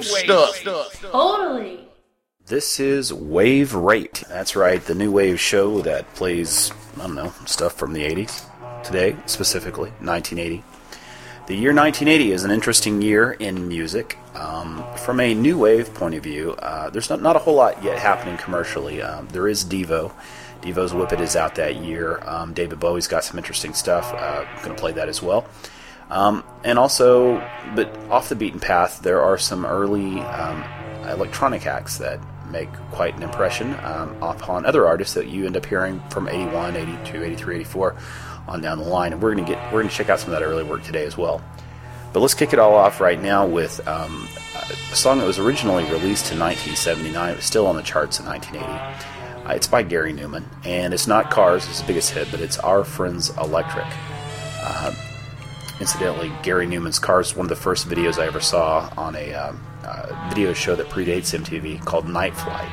that, that new wave stuff. Totally. This is Waverate. That's right, the new wave show that plays, I don't know, stuff from the 80s. Today, specifically, 1980. The year 1980 is an interesting year in music. Um, from a new wave point of view, uh, there's not, not a whole lot yet happening commercially. Um, there is Devo. Devo's Whip It is out that year. Um, David Bowie's got some interesting stuff. Uh, going to play that as well. Um, and also, but off the beaten path, there are some early um, electronic acts that make quite an impression um, upon other artists that you end up hearing from 81, 82, 83, 84 on down the line. And we're going to get we're going to check out some of that early work today as well. But let's kick it all off right now with um, a song that was originally released in 1979. It was still on the charts in 1980. Uh, it's by Gary Numan, and it's not Cars, it's his biggest hit, but it's Are Friends Electric. Uh, incidentally, Gary Numan's Cars is one of the first videos I ever saw on a um, uh, video show that predates MTV called Night Flight.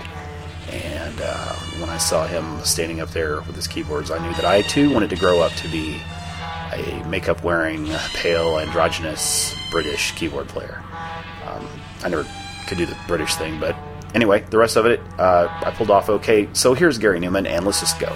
And uh, when I saw him standing up there with his keyboards, I knew that I too wanted to grow up to be a makeup wearing, pale, androgynous British keyboard player. Um, I never could do the British thing, but anyway, the rest of it uh, I pulled off okay. So here's Gary Numan, and let's just go.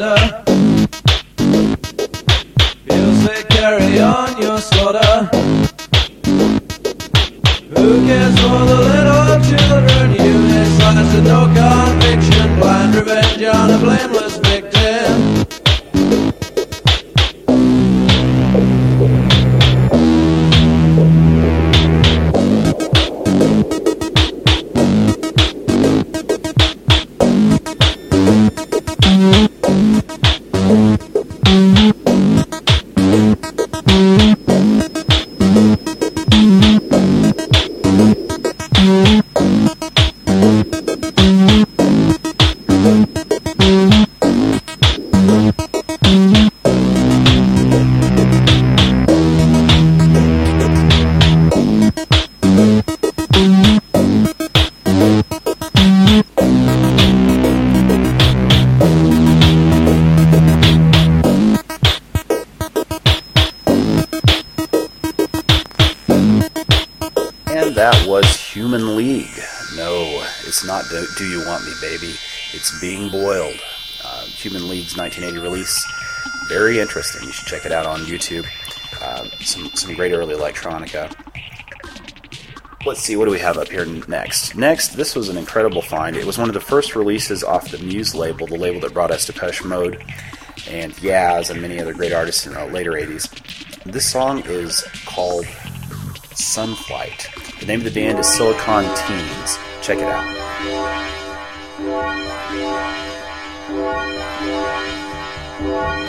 Voice No, it's not Do, Do You Want Me, Baby. It's Being Boiled. Uh, Human League's 1980 release. Very interesting. You should check it out on YouTube. Uh, some, some great early electronica. Let's see, what do we have up here next? Next, this was an incredible find. It was one of the first releases off the Mute label, the label that brought us Depeche Mode and Yaz and many other great artists in the later 80s. This song is called Sunflight. The name of the band is Silicon Teens. Check it out. Sunflight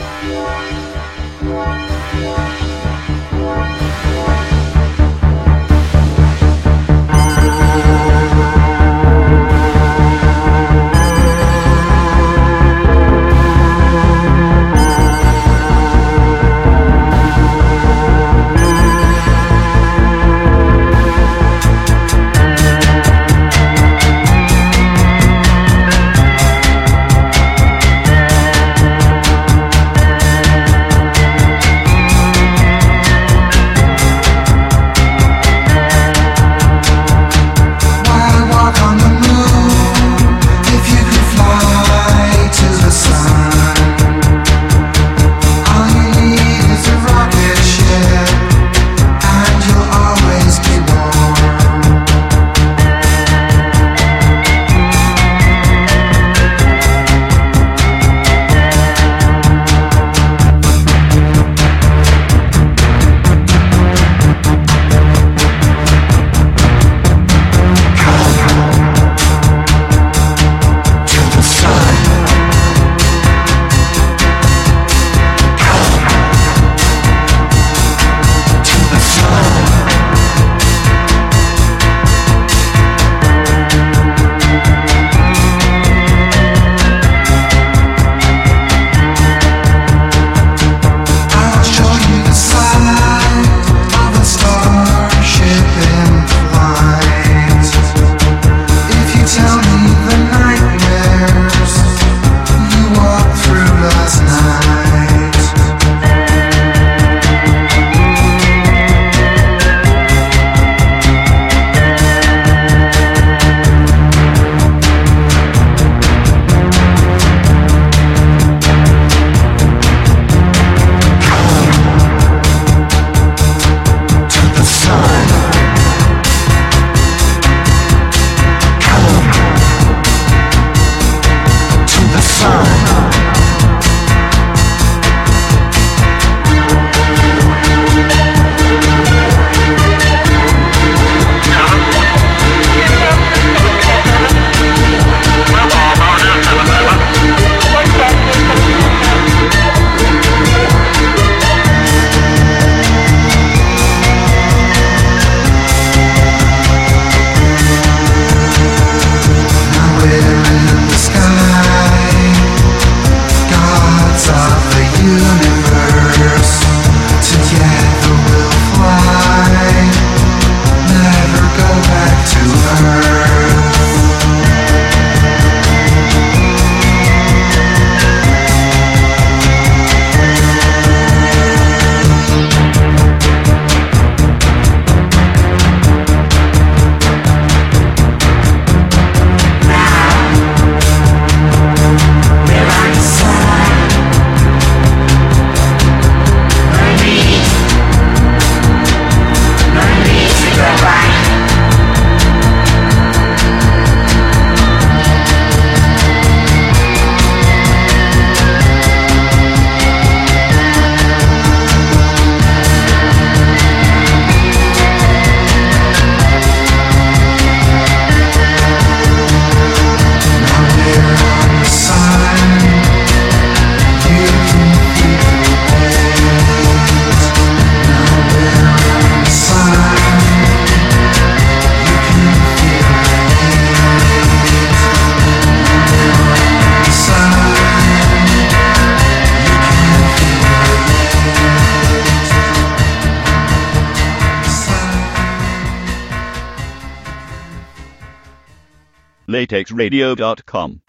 SatexRadio.com.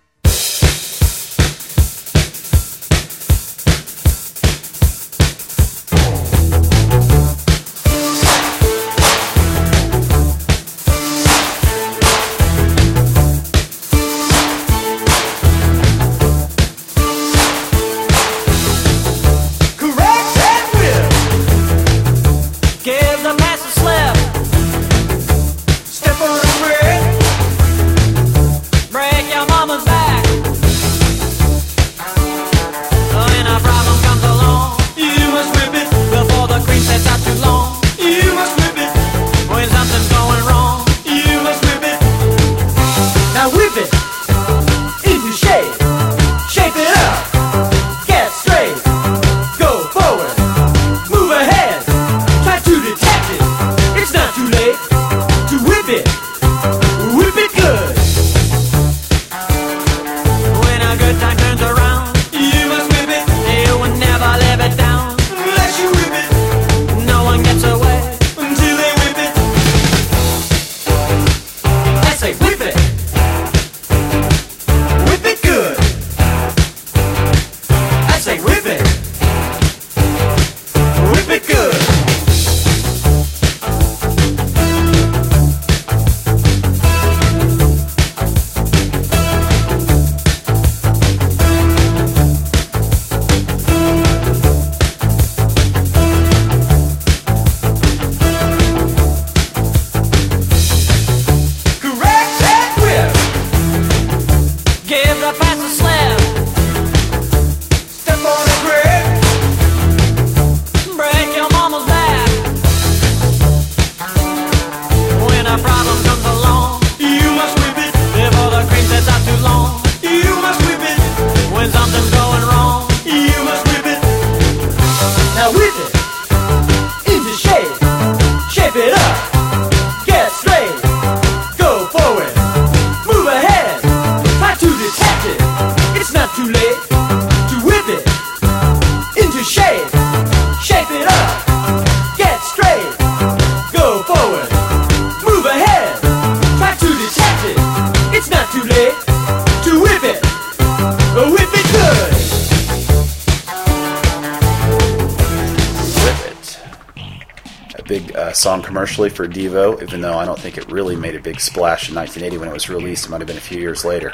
song commercially for Devo, even though I don't think it really made a big splash in 1980 when it was released. It might have been a few years later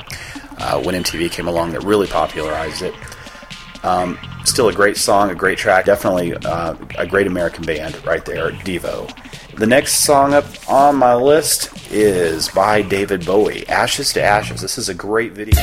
uh, when MTV came along that really popularized it. Um, still a great song, a great track, definitely uh, a great American band right there, Devo. The next song up on my list is by David Bowie, Ashes to Ashes. This is a great video.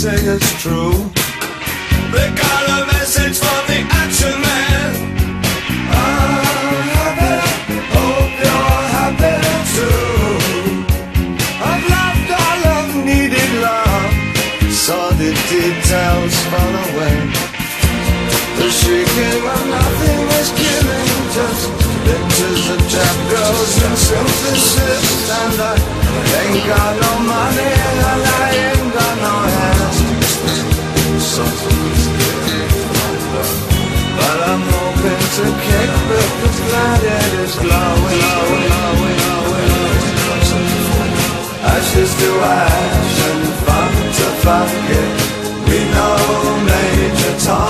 say it's true. They got a message for the action man. I'm happy, hope you're happy too. I've loved I've needed love, saw the details fall away. The shaking when nothing was killing, just pictures of trap girls and self-insist. And I ain't got no money. Because planet is glowing. Ashes to ash and fun to fuck it. We know Major Tom's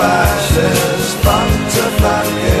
ashes, fun to fly.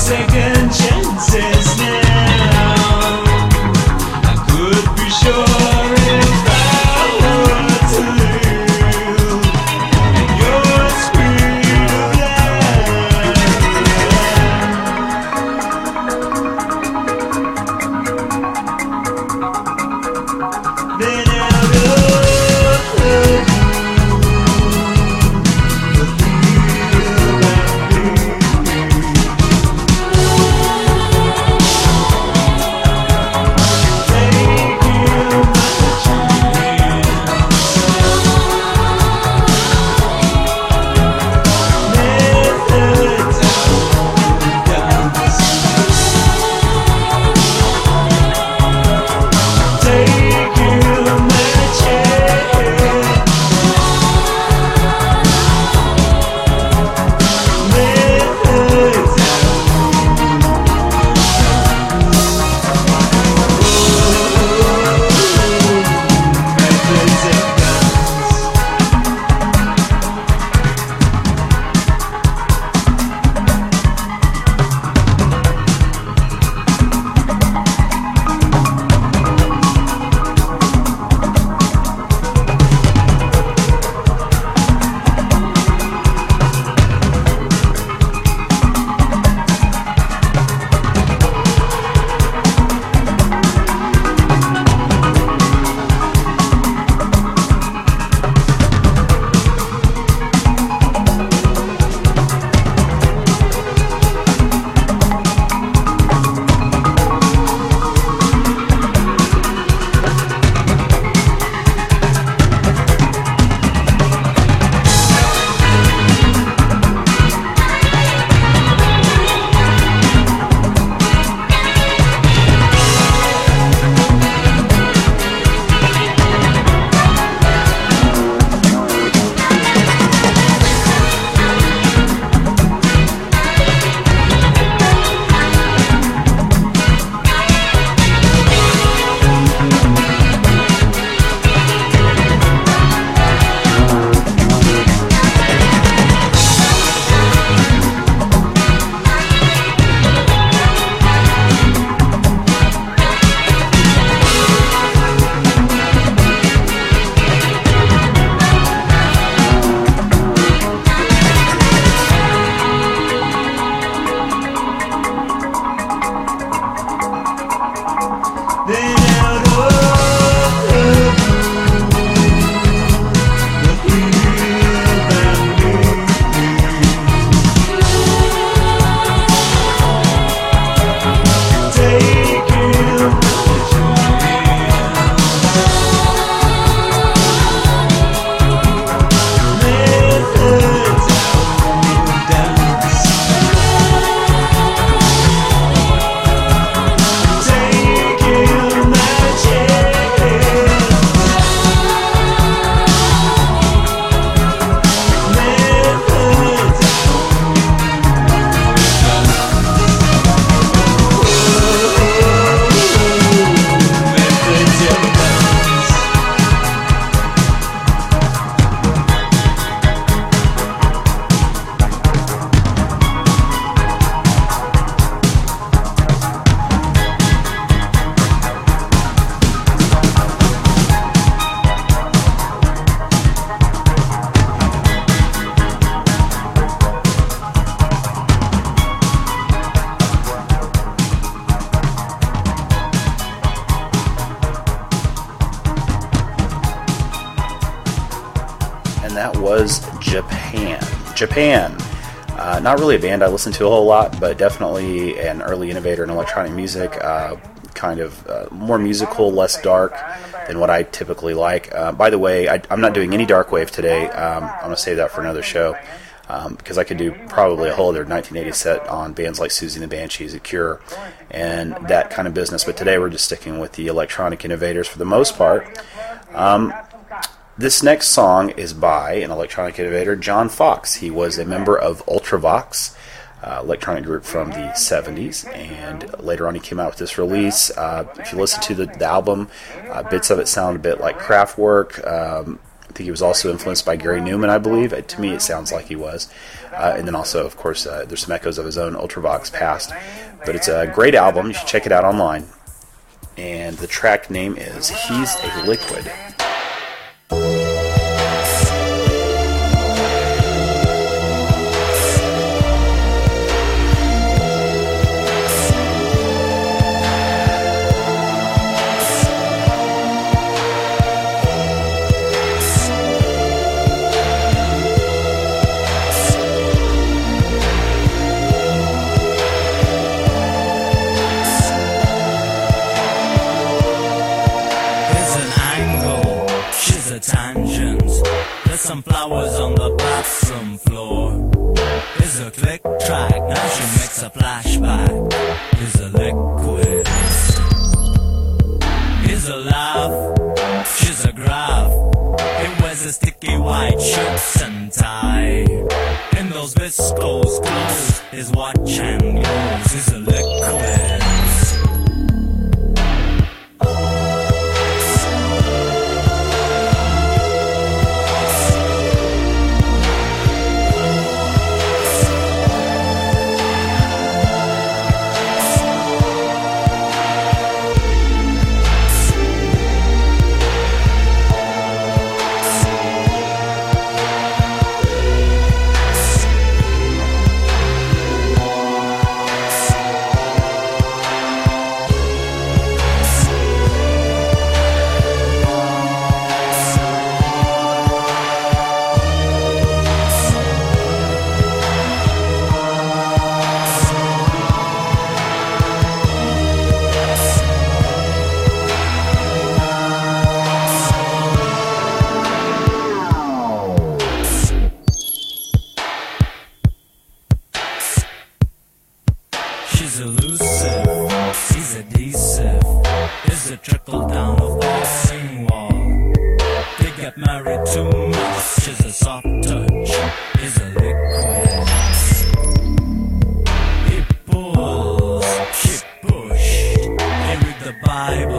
second chances. Japan. Uh, not really a band I listen to a whole lot, but definitely an early innovator in electronic music. Uh, kind of uh, more musical, less dark than what I typically like. Uh, by the way, I, am not doing any dark wave today. Um, I'm going to save that for another show um, because I could do probably a whole other 1980 set on bands like Siouxsie and the Banshees, The Cure, and that kind of business. But today we're just sticking with the electronic innovators for the most part. Um, this next song is by an electronic innovator, John Foxx. He was a member of Ultravox, uh, electronic group from the 70s, and later on he came out with this release. Uh, if you listen to the, the album, uh, bits of it sound a bit like Kraftwerk. Um, I think he was also influenced by Gary Numan, I believe. Uh, to me, it sounds like he was. Uh, and then also, of course, uh, there's some echoes of his own Ultravox past. But it's a great album. You should check it out online. And the track name is He's a Liquid. Read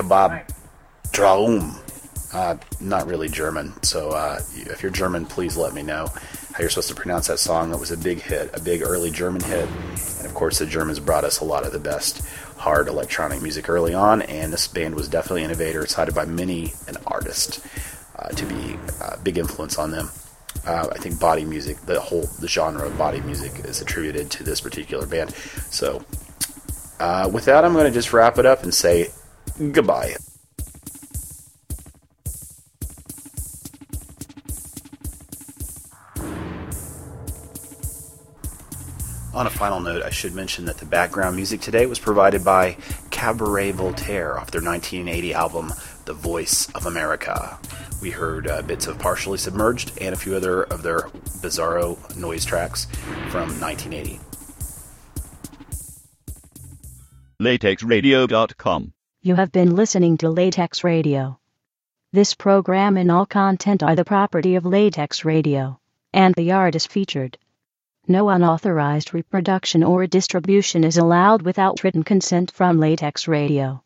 Kebab Traum. Uh, not really German, so uh, if you're German, please let me know how you're supposed to pronounce that song. It was a big hit, a big early German hit, and of course, the Germans brought us a lot of the best hard electronic music early on, and this band was definitely an innovator, cited by many an artist uh, to be a big influence on them. Uh, I think body music, the whole the genre of body music, is attributed to this particular band. So, uh, with that, I'm going to just wrap it up and say goodbye. On a final note, I should mention that the background music today was provided by Cabaret Voltaire off their 1980 album, The Voice of America. We heard uh, bits of Partially Submerged and a few other of their bizarro noise tracks from 1980. latexradio.com. You have been listening to Latex Radio. This program and all content are the property of Latex Radio, and the artist featured. No unauthorized reproduction or distribution is allowed without written consent from Latex Radio.